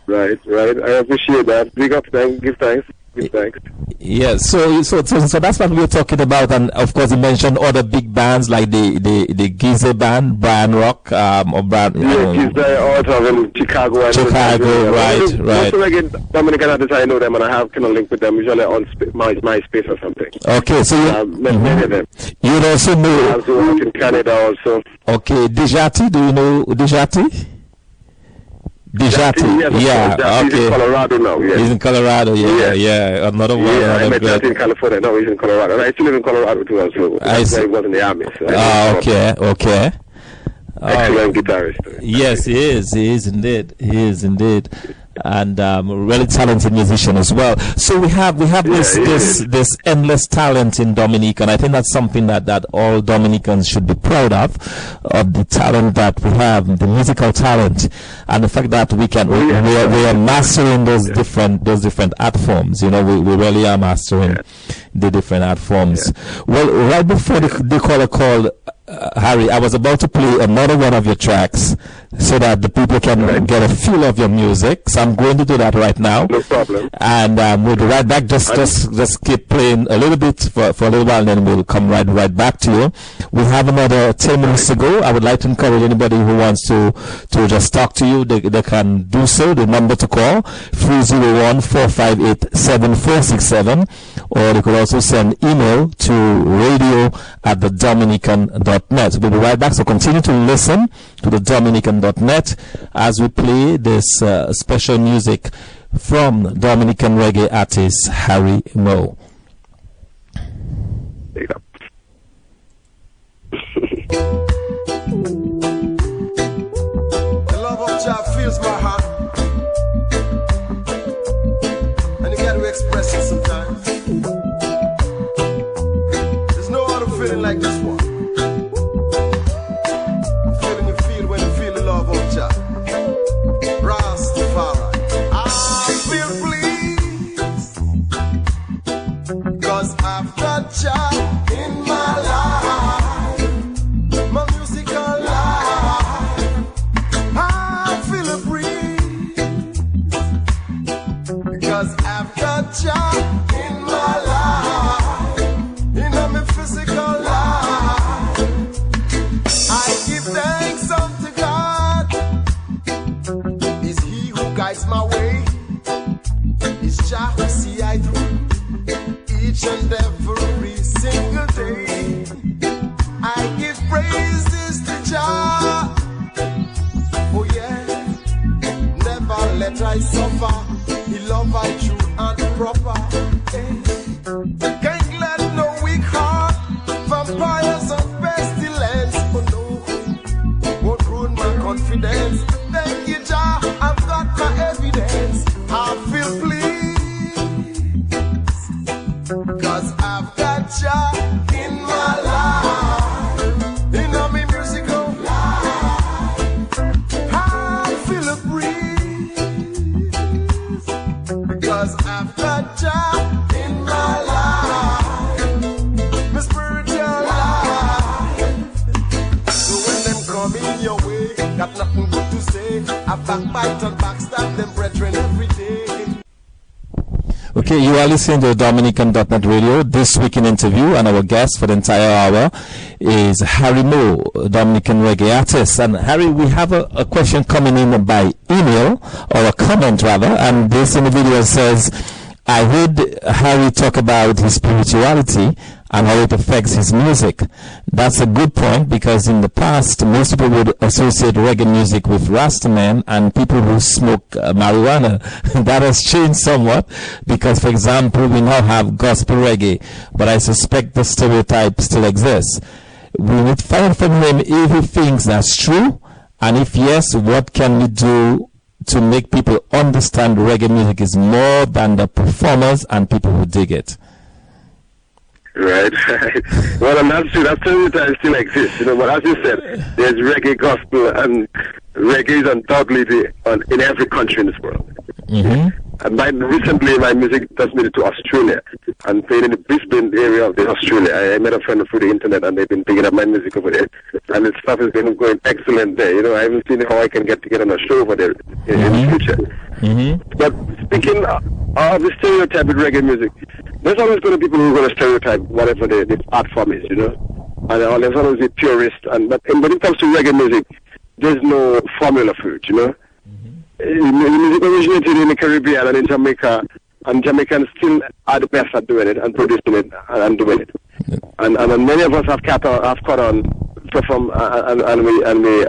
Right, right. I appreciate that. Big up, thanks. Give thanks. Give thanks. Yes, so so so, so that's what we were talking about, and of course, you mentioned other big bands like the the the Giza band, Brian Rock, um, or Brian. Yeah, he's the author in Chicago. and Chicago, right, Most- right. Of the Dominican artists I know them, and I have kind of link with them usually on sp- my MySpace or something. okay, so you Um, many, many of them. you would also I know. also work in Canada also. Okay, Dijati, do you know Dijati? Dijati, Yes, yeah, yeah. He's in okay. Colorado now. Yes. He's in Colorado, yeah, Yeah. yeah. Another one, yeah, I met good. in California. No, he's in Colorado. And I still live in Colorado too. I see. he was in the army. So Ah, okay, okay. Excellent guitarist. Yes, he is. He is indeed. He is indeed, and um, really talented musician as well. So we have we have this this is. this endless talent in Dominica, and I think that's something that that all Dominicans should be proud of, of the talent that we have, the musical talent, and the fact that we can we, we, are, we are mastering those different those different art forms. You know, we, we really are mastering the different art forms. Well, right before the, the caller called, uh, Harry, I was about to play another one of your tracks so that the people can get a feel of your music. So I'm going to do that right now. No problem. And um, we'll be right back. Just, just, just keep playing a little bit for, for a little while, and then we'll come right, right back to you. We have another 10 minutes to go. I would like to encourage anybody who wants to, to just talk to you. They, they can do so. The number to call, 301-458-7467. Or you could also send email to radio at the dominican.net. We'll be right back. So continue to listen to the dominican.net as we play this uh, special music from Dominican reggae artist Harry Moe. The love of Jah fills my heart. Brethren every day. Okay, you are listening to Dominican.net Radio. This week in interview, and our guest for the entire hour is Harry Moe, Dominican reggae artist. And Harry, we have a, a question coming in by email, or a comment rather, and this individual says, I heard Harry talk about his spirituality and how it affects his music. That's a good point because in the past, most people would associate reggae music with Rastaman and people who smoke uh, marijuana. that has changed somewhat because, for example, we now have gospel reggae, but I suspect the stereotype still exists. We need to find from him if he thinks that's true, and if yes, what can we do to make people understand reggae music is more than the performers and people who dig it. Right, right. Well, and that's true. That still exists, you know. But as you said, there's reggae gospel, and reggae is undoubtedly on, in every country in this world. Mm-hmm. And my, recently, my music made to Australia and played in the Brisbane area of the Australia. I, I met a friend through the internet, and they've been picking up my music over there, and the stuff has been going excellent there. You know, I haven't seen how I can get to get on a show over there in, in the future. Mm-hmm. But speaking of the stereotype with reggae music, there's always going to be people who are going to stereotype whatever the, the art form is, you know. And uh, there's always a purist. And but and when it comes to reggae music, there's no formula for it, you know. Music originated in the Caribbean and in Jamaica, and Jamaicans still are the best at doing it and producing it and, and doing it. And, and many of us have caught on, have caught on perform uh, and, and we and we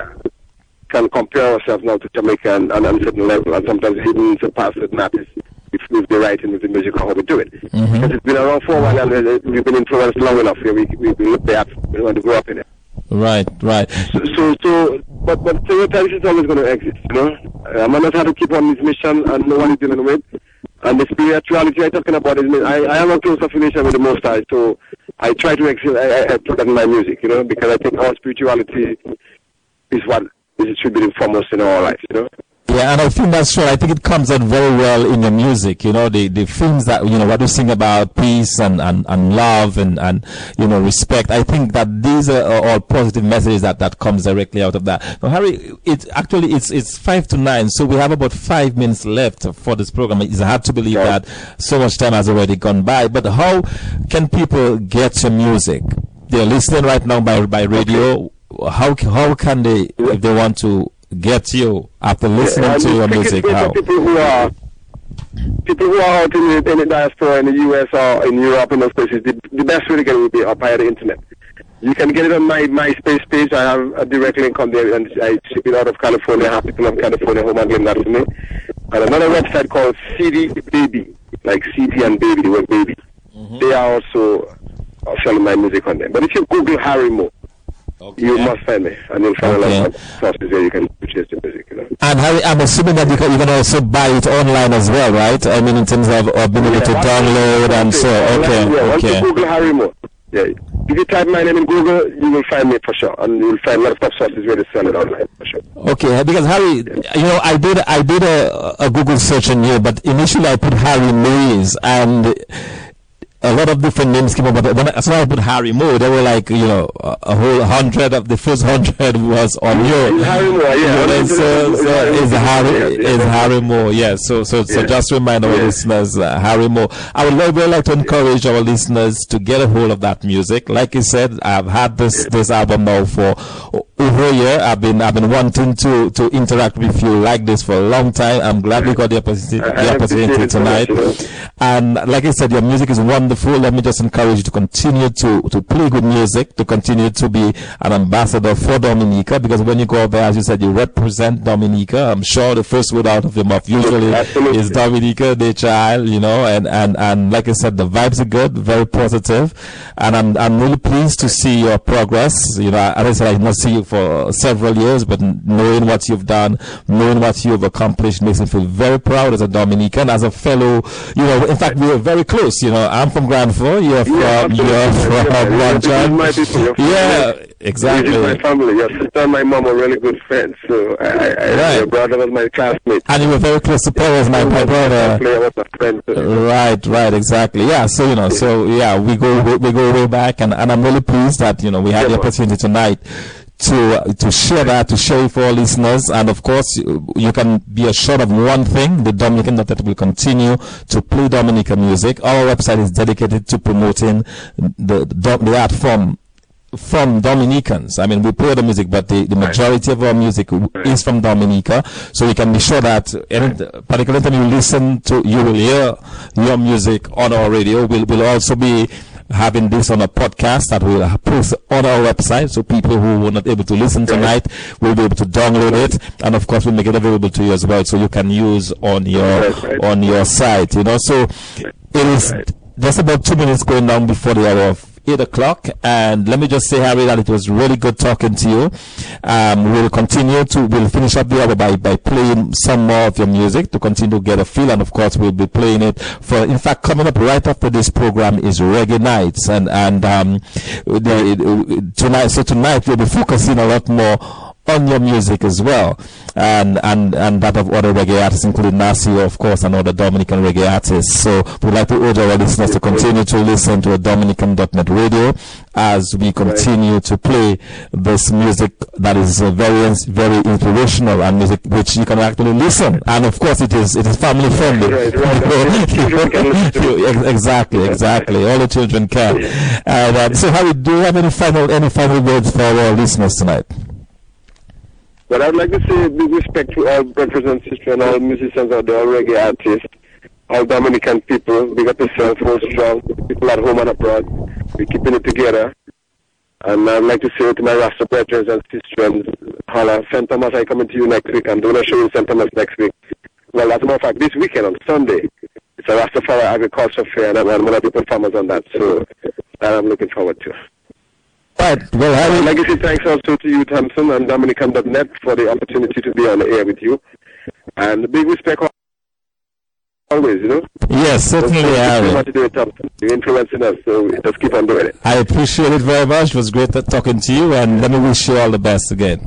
can compare ourselves now to Jamaica and, and, and certain level, and sometimes even surpass certain artists with, with the writing, with the music, and how we do it. Because it's been around for a while, and uh, we've been influenced long enough. Here we we, we look back, we want to grow up in it. Right, right. So, so, so but but stereotypes is always going to exist, you know. Uh, man has had to keep on his mission, and no one is dealing with. And the spirituality I'm talking about is, I, I am a close affiliation with the Most High, so I try to excel, I, I, put that in my music, you know, because I think our spirituality is what is should be the foremost in our lives, you know. Yeah, and I think that's true. I think it comes out very well in your music. You know, the, the themes that, you know, what you sing about peace and, and, and love and, and, you know, respect. I think that these are all positive messages that, that comes directly out of that. Now, Harry, it actually, it's, it's five to nine. So we have about five minutes left for this program. It's hard to believe Yeah. that so much time has already gone by. But how can people get your music? They're listening right now by, by radio. How, how can they, if they want to get you after listening I to your music, how? people who are people who are out in the, in the diaspora in the US or in Europe and those places. The, the best way to get it would be up via the internet. You can get it on my MySpace page. I have a direct link on there, and I ship it out of California. I have people from California home and getting that for me. And another website called CD Baby, like CD and Baby, the word Baby. Mm-hmm. They are also selling my music on there. But if you Google Harry Moore, you must find me, I mean, find Okay. a lot of sources where you can purchase the music. You know. And Harry, I'm assuming that you can, you can also buy it online as well, right? I mean, in terms of, of being able to download and so. On. Okay, yeah, Once you okay. Google Harry Moore, yeah. If you type my name in Google, you will find me for sure, and you will find a lot of sources where they sell it online for sure. Okay, because Harry, you know, I did I did a, a Google search on you, but initially I put Harry Moise, and a lot of different names came up. But when I, as soon as I put Harry Moore, there were like you know a, a whole hundred of the first hundred was on you. Harry Moore, yeah. You know, so, so is Harry is. Harry Moore, yeah. So so so Yeah. just remind our Yeah. listeners, uh, Harry Moore. I would very, very like to encourage our listeners to get a hold of that music. Like you said, I've had this this album now for over a year. I've been I've been wanting to to interact with you like this for a long time. I'm glad we got the opportunity the opportunity appreciate it so tonight. much, you know. And like I said, your music is wonderful. Let me just encourage you to continue to, to play good music, to continue to be an ambassador for Dominica, because when you go there, as you said, you represent Dominica. I'm sure the first word out of your mouth usually Absolutely. is Dominica, the child, you know, and, and, and like I said, the vibes are good, very positive. positive, and I'm, I'm really pleased to see your progress. You know, as I said, I not see you for several years, but knowing what you've done, knowing what you've accomplished makes me feel very proud as a Dominican, as a fellow, you know, in fact, we were very close, you know, I'm from Grand Fond, you're from, Yeah, absolutely. you're from Yeah, One yeah, my people, family. Yeah, is exactly. my family. Your sister and my mom are really good friends. So I, I, I Right. your brother was my classmate. And you were very close to Paul as my, my brother. Player was a friend. Right, right, exactly. Yeah, so you know, so yeah, we go we, we go way back, and, and I'm really pleased that you know we had the opportunity tonight to to share that, to share it for our listeners, and of course you, you can be assured of one thing: the Dominican Quartet will continue to play Dominican music. Our website is dedicated to promoting the the, the art form from Dominicans. I mean, we play the music, but the, the majority of our music is from Dominica. So you can be sure that any particular time you listen to, you will hear your music on our radio. We'll, we'll also be having this on a podcast that we'll post on our website. So people who were not able to listen tonight will be able to download it. And of course, we'll make it available to you as well. So you can use on your, on your site, you know. So it is just about two minutes going down before the hour of eight o'clock. And let me just say, Harry, that it was really good talking to you. Um, we'll continue to, we'll finish up the hour by, by playing some more of your music to continue to get a feel. And of course, we'll be playing it for, in fact, coming up right after this program is Reggae Nights. And, and, um, the, tonight, so tonight we'll be focusing a lot more on your music as well, and and and that of other reggae artists, including Nasio, of course, and other Dominican reggae artists. So we'd like to urge our listeners to continue to listen to a Dominican.net radio as we continue to play this music that is uh, very very inspirational and music which you can actually listen. And of course, it is it is family friendly. Right, right. Children can listen to it. Ex- exactly, exactly. All the children can. And, uh, so, Harry, do you have any final any final words for our listeners tonight? But I'd like to say big respect to all brothers and sisters and all musicians out there, all reggae artists, all Dominican people. Big up yourself, hold strong. People at home and abroad. We're keeping it together. And I'd like to say to my Rasta brothers and sisters, holla, St. Thomas, I coming to you next week. I'm doing a show in St. Thomas next week. Well, as a matter of fact, this weekend on Sunday, it's a Rastafari agriculture fair, and I'm I'm going to be performers on that. So that I'm looking forward to. Right. Well, like to say thanks also to you, Thompson, and Dominican.net for the opportunity to be on the air with you. And big respect always, you know. yes, certainly, Harry. what to do with Thompson. You're influencing us, so we just keep on doing it. I appreciate it very much. It was great talking to you, and let me wish you all the best again.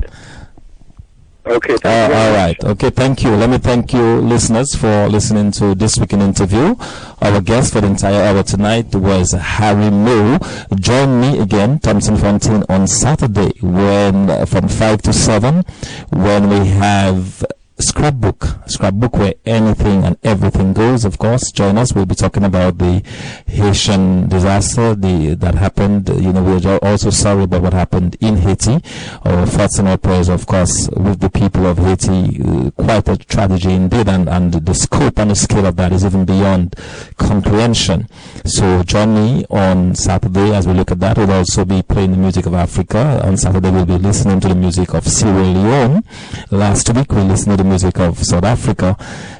Okay. Thank Uh, you very much. Okay. Thank you. Let me thank you, listeners, for listening to this week in interview. Our guest for the entire hour tonight was Harry Moore. Join me again, Thompson Fontaine, on Saturday when uh, from five to seven, when we have scrapbook. Scrapbook where anything and everything goes of course. Join us. We'll be talking about the haitian disaster the that happened. You know we're also sorry about what happened in haiti. Our thoughts and our prayers of course with the people of haiti. Uh, quite a tragedy indeed and, and the scope and the scale of that is even beyond comprehension. So join me on saturday as we look at that. We'll also be playing the music of africa. On saturday we'll be listening to the music of sierra leone. Last week we listened to the music of south africa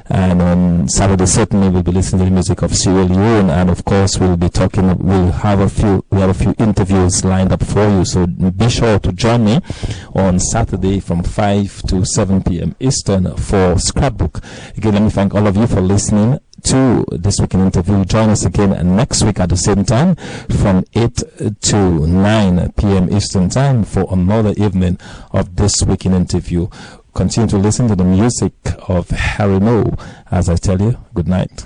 and on saturday certainly we'll be listening to the music of sierra leone and of course we'll be talking we'll have a few we have a few interviews lined up for you so be sure to join me on saturday from 5 to 7 p.m eastern for scrapbook again let me thank all of you for listening to this week in interview. Join us again next week at the same time from 8 to 9 p.m. Eastern Time for another evening of this week in interview. Continue to listen to the music of Harry Moe as I tell you, good night.